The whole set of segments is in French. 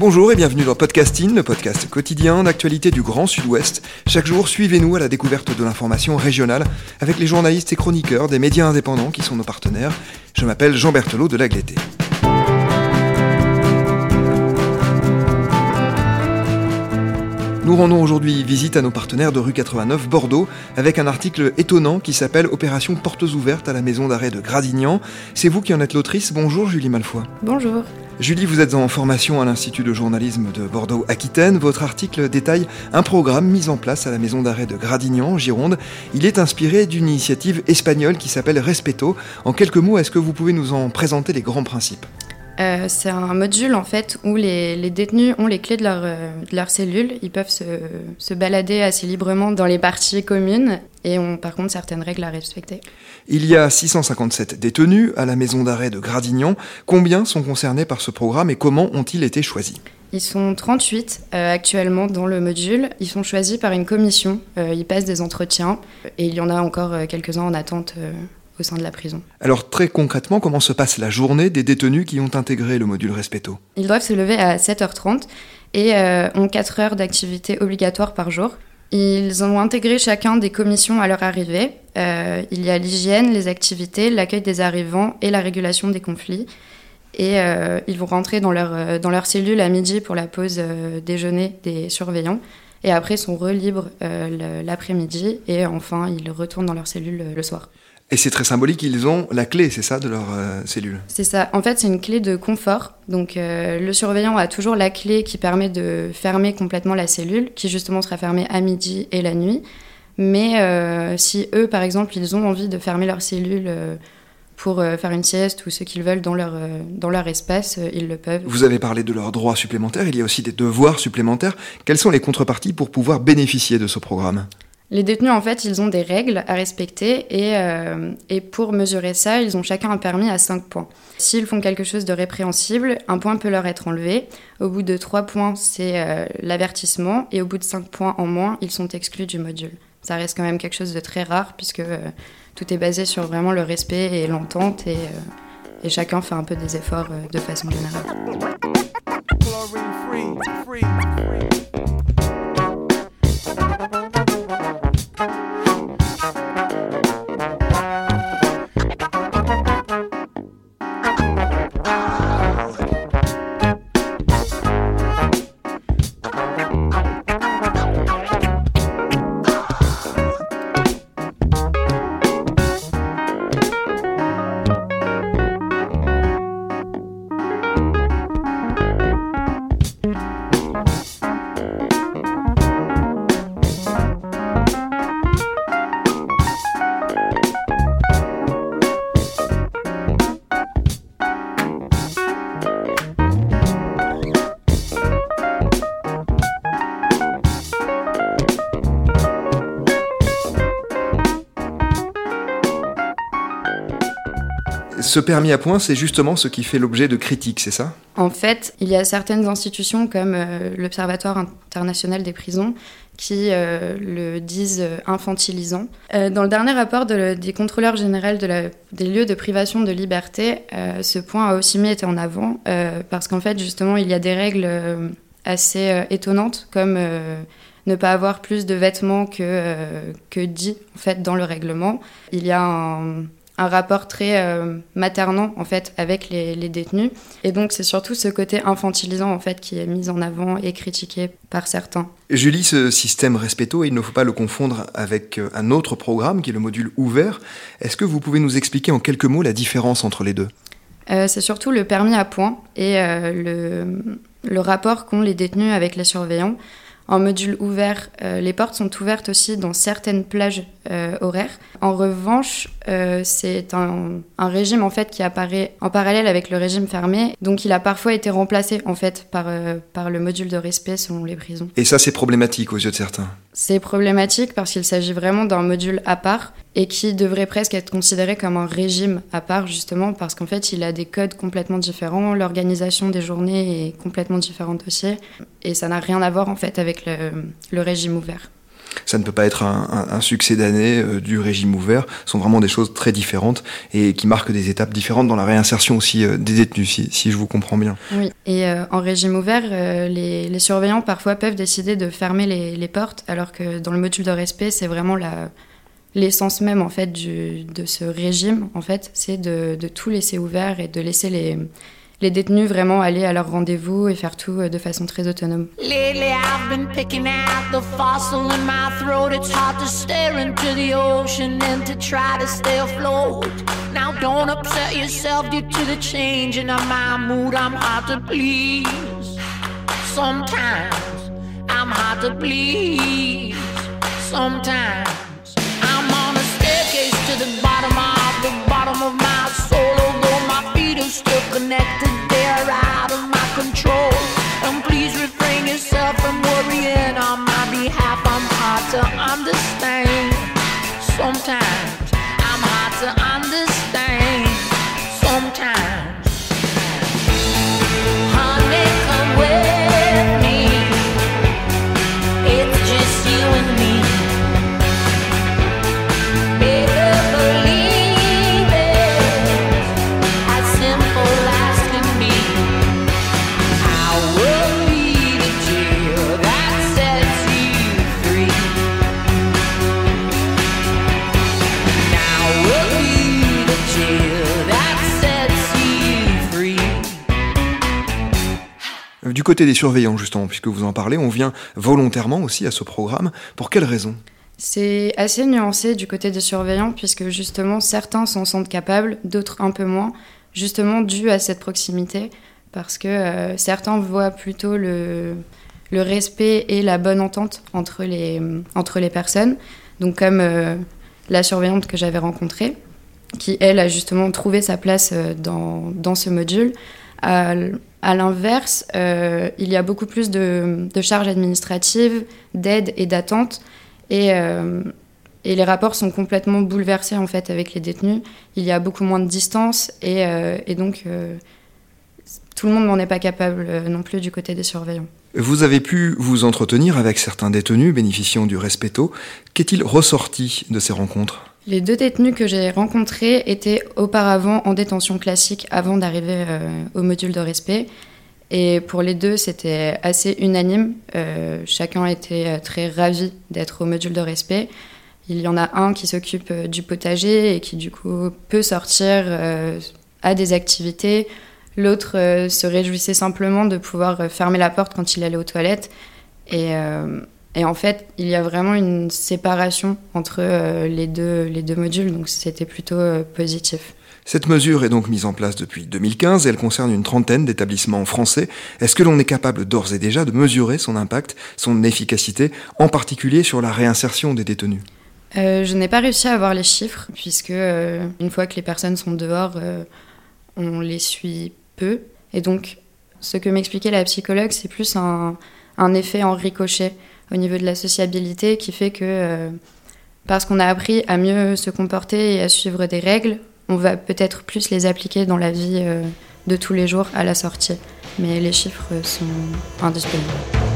Bonjour et bienvenue dans Podcasting, le podcast quotidien d'actualité du Grand Sud-Ouest. Chaque jour, suivez-nous à la découverte de l'information régionale avec les journalistes et chroniqueurs des médias indépendants qui sont nos partenaires. Je m'appelle Jean Berthelot de Lagleté. Nous rendons aujourd'hui visite à nos partenaires de rue 89 Bordeaux avec un article étonnant qui s'appelle Opération portes ouvertes à la maison d'arrêt de Gradignan. C'est vous qui en êtes l'autrice. Bonjour Julie Malfoy. Bonjour. Julie, vous êtes en formation à l'Institut de journalisme de Bordeaux-Aquitaine. Votre article détaille un programme mis en place à la maison d'arrêt de Gradignan, Gironde. Il est inspiré d'une initiative espagnole qui s'appelle Respeto. En quelques mots, est-ce que vous pouvez nous en présenter les grands principes? Euh, c'est un module en fait où les, détenus ont les clés de leur, euh, de leur cellule. Ils peuvent se, se, balader assez librement dans les parties communes et ont par contre certaines règles à respecter. Il y a 657 détenus à la maison d'arrêt de Gradignan. Combien sont concernés par ce programme et comment ont-ils été choisis? Ils sont 38 euh, actuellement dans le module. Ils sont choisis par une commission. ils passent des entretiens et il y en a encore quelques-uns en attente au sein de la prison. Alors très concrètement, comment se passe la journée des détenus qui ont intégré le module Respeto? Ils doivent se lever à 7h30 et euh, ont 4 heures d'activité obligatoire par jour. Ils ont intégré chacun des commissions à leur arrivée. Euh, il y a l'hygiène, les activités, l'accueil des arrivants et la régulation des conflits. Et euh, ils vont rentrer dans leur, dans leur cellule à midi pour la pause déjeuner des surveillants. Et après, ils sont relibres l'après-midi. Et enfin, ils retournent dans leur cellule le soir. Et c'est très symbolique, ils ont la clé, c'est ça, de leur euh, cellule C'est ça. En fait, c'est une clé de confort. Donc, euh, le surveillant a toujours la clé qui permet de fermer complètement la cellule, qui justement sera fermée à midi et la nuit. Mais euh, si eux, par exemple, ils ont envie de fermer leur cellule pour faire une sieste ou ce qu'ils veulent dans leur, dans leur espace, ils le peuvent. Vous avez parlé de leurs droits supplémentaires, il y a aussi des devoirs supplémentaires. Quelles sont les contreparties pour pouvoir bénéficier de ce programme? Les détenus, en fait, ils ont des règles à respecter et, euh, et, pour mesurer ça, ils ont chacun un permis à 5 points. S'ils font quelque chose de répréhensible, un point peut leur être enlevé. Au bout de 3 points, c'est euh, l'avertissement et au bout de 5 points en moins, ils sont exclus du module. Ça reste quand même quelque chose de très rare puisque euh, tout est basé sur vraiment le respect et l'entente et, et, chacun fait un peu des efforts de façon générale. Ce permis à points, c'est justement ce qui fait l'objet de critiques, c'est ça? En fait, il y a certaines institutions comme euh, l'Observatoire international des prisons qui euh, le disent infantilisant. Euh, dans le dernier rapport des contrôleurs généraux de des lieux de privation de liberté, ce point a aussi mis été en avant parce qu'en fait, justement, il y a des règles assez étonnantes comme ne pas avoir plus de vêtements que, que dit en fait dans le règlement. Il y a un un rapport très euh, maternant en fait avec les, détenus et donc c'est surtout ce côté infantilisant en fait qui est mis en avant et critiqué par certains. Julie, ce système Respeto, il ne faut pas le confondre avec euh, un autre programme qui est le module ouvert. Est-ce que vous pouvez nous expliquer en quelques mots la différence entre les deux? Euh, C'est surtout le permis à points et le, le rapport qu'ont les détenus avec les surveillants. En module ouvert, euh, les portes sont ouvertes aussi dans certaines plages euh, horaires. En revanche, euh, c'est un, régime en fait qui apparaît en parallèle avec le régime fermé, donc il a parfois été remplacé en fait par, euh, par le module de respect selon les prisons. Et ça c'est problématique aux yeux de certains. C'est problématique parce qu'il s'agit vraiment d'un module à part et qui devrait presque être considéré comme un régime à part justement parce qu'en fait il a des codes complètement différents, l'organisation des journées est complètement différente aussi. Et ça n'a rien à voir en fait avec le régime ouvert ça ne peut pas être un, succès d'année euh, du régime ouvert. Ce sont vraiment des choses très différentes et qui marquent des étapes différentes dans la réinsertion aussi euh, des détenus, si, je vous comprends bien. Oui, et euh, en régime ouvert, les, surveillants parfois peuvent décider de fermer les, portes, alors que dans le module de respect, c'est vraiment l'essence même en fait de ce régime en fait c'est de, tout laisser ouvert et de laisser les, les détenus vraiment aller à leur rendez-vous et faire tout euh, de façon très autonome. In. Now don't upset yourself due to the changing of my mood. I'm hard to please. Sometimes I'm hard to please. Sometimes côté des surveillants, justement, puisque vous en parlez, on vient volontairement aussi à ce programme. Pour quelles raisons c'est assez nuancé du côté des surveillants, puisque justement certains s'en sentent capables, d'autres un peu moins, justement dû à cette proximité, parce que euh, certains voient plutôt le, respect et la bonne entente entre les, entre les personnes. Donc comme euh, la surveillante que j'avais rencontrée, qui elle a justement trouvé sa place euh, dans, dans ce module, à l'inverse, euh, il y a beaucoup plus de, charges administratives, d'aide et d'attente. Et, euh, et, les rapports sont complètement bouleversés en fait avec les détenus. Il y a beaucoup moins de distance et, euh, et donc tout le monde n'en est pas capable non plus du côté des surveillants. Vous avez pu vous entretenir avec certains détenus bénéficiant du respecto. Qu'est-il ressorti de ces rencontres? Les deux détenus que j'ai rencontrés étaient auparavant en détention classique avant d'arriver euh, au module de respect. Et pour les deux, c'était assez unanime. Euh, chacun était euh, très ravi d'être au module de respect. Il y en a un qui s'occupe du potager et qui du coup peut sortir à des activités. L'autre se réjouissait simplement de pouvoir fermer la porte quand il allait aux toilettes. Et et en fait, il y a vraiment une séparation entre euh, les, deux, les deux modules, donc c'était plutôt euh, positif. Cette mesure est donc mise en place depuis 2015 et elle concerne une trentaine d'établissements français. Est-ce que l'on est capable d'ores et déjà de mesurer son impact, son efficacité, en particulier sur la réinsertion des détenus? Euh, Je n'ai pas réussi à avoir les chiffres, puisque une fois que les personnes sont dehors, on les suit peu. Et donc, ce que m'expliquait la psychologue, c'est plus un, un effet en ricochet au niveau de la sociabilité qui fait que euh, parce qu'on a appris à mieux se comporter et à suivre des règles, on va peut-être plus les appliquer dans la vie euh, de tous les jours à la sortie. Mais les chiffres sont indisponibles.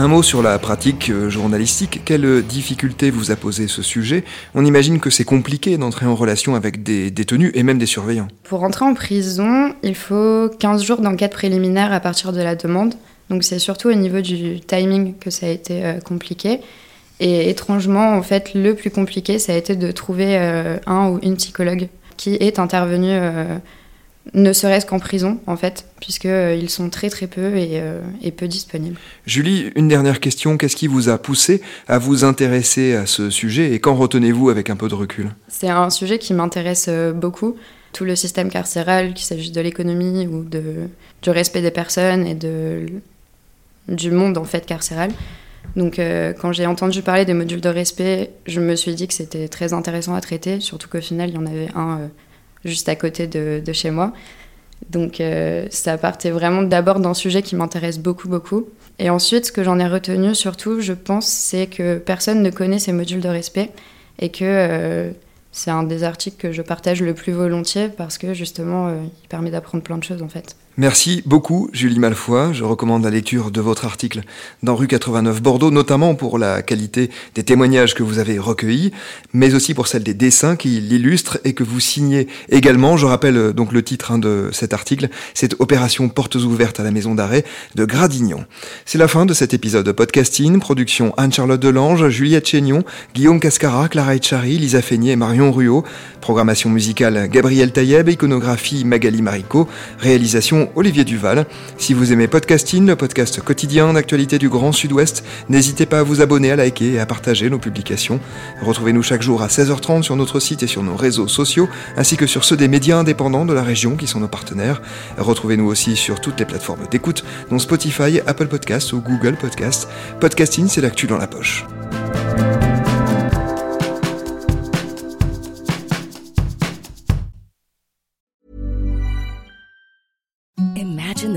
Un mot sur la pratique euh, journalistique. Quelle difficulté vous a posé ce sujet? On imagine que c'est compliqué d'entrer en relation avec des détenus et même des surveillants. Pour entrer en prison, il faut 15 jours d'enquête préliminaire à partir de la demande. Donc c'est surtout au niveau du timing que ça a été euh, compliqué. Et étrangement, en fait, le plus compliqué, ça a été de trouver euh, un ou une psychologue qui est intervenue ne serait-ce qu'en prison, en fait, puisqu'ils euh, sont très très peu euh, et, peu disponibles. Julie, une dernière question. Qu'est-ce qui vous a poussé à vous intéresser à ce sujet et qu'en retenez-vous avec un peu de recul? C'est un sujet qui m'intéresse euh, beaucoup. Tout le système carcéral, qu'il s'agisse de l'économie ou de, du respect des personnes et de, du monde en fait carcéral. Donc quand j'ai entendu parler des modules de respect, je me suis dit que c'était très intéressant à traiter, surtout qu'au final, il y en avait un juste à côté de, chez moi. Donc euh, ça partait vraiment d'abord d'un sujet qui m'intéresse beaucoup, beaucoup. Et ensuite, ce que j'en ai retenu surtout, je pense, c'est que personne ne connaît ces modules de respect et que euh, c'est un des articles que je partage le plus volontiers parce que justement, euh, il permet d'apprendre plein de choses en fait. Merci beaucoup, Julie Malfoy. Je recommande la lecture de votre article dans Rue 89 Bordeaux, notamment pour la qualité des témoignages que vous avez recueillis, mais aussi pour celle des dessins qui l'illustrent et que vous signez également. Je rappelle euh, donc le titre hein, de cet article, c'est Opération Portes ouvertes à la maison d'arrêt de Gradignan. C'est la fin de cet épisode de podcasting, production Anne-Charlotte Delange, Juliette Chénion, Guillaume Cascara, Clara Etchari, Lisa Feignet et Marion Ruot, programmation musicale Gabriel Taïeb, iconographie Magali Marico, réalisation Olivier Duval. Si vous aimez Podcasting, le podcast quotidien d'actualité du Grand Sud-Ouest, n'hésitez pas à vous abonner, à liker et à partager nos publications. Retrouvez-nous chaque jour à 16h30 sur notre site et sur nos réseaux sociaux, ainsi que sur ceux des médias indépendants de la région qui sont nos partenaires. Retrouvez-nous aussi sur toutes les plateformes d'écoute, dont Spotify, Apple Podcasts ou Google Podcasts. Podcasting, c'est l'actu dans la poche.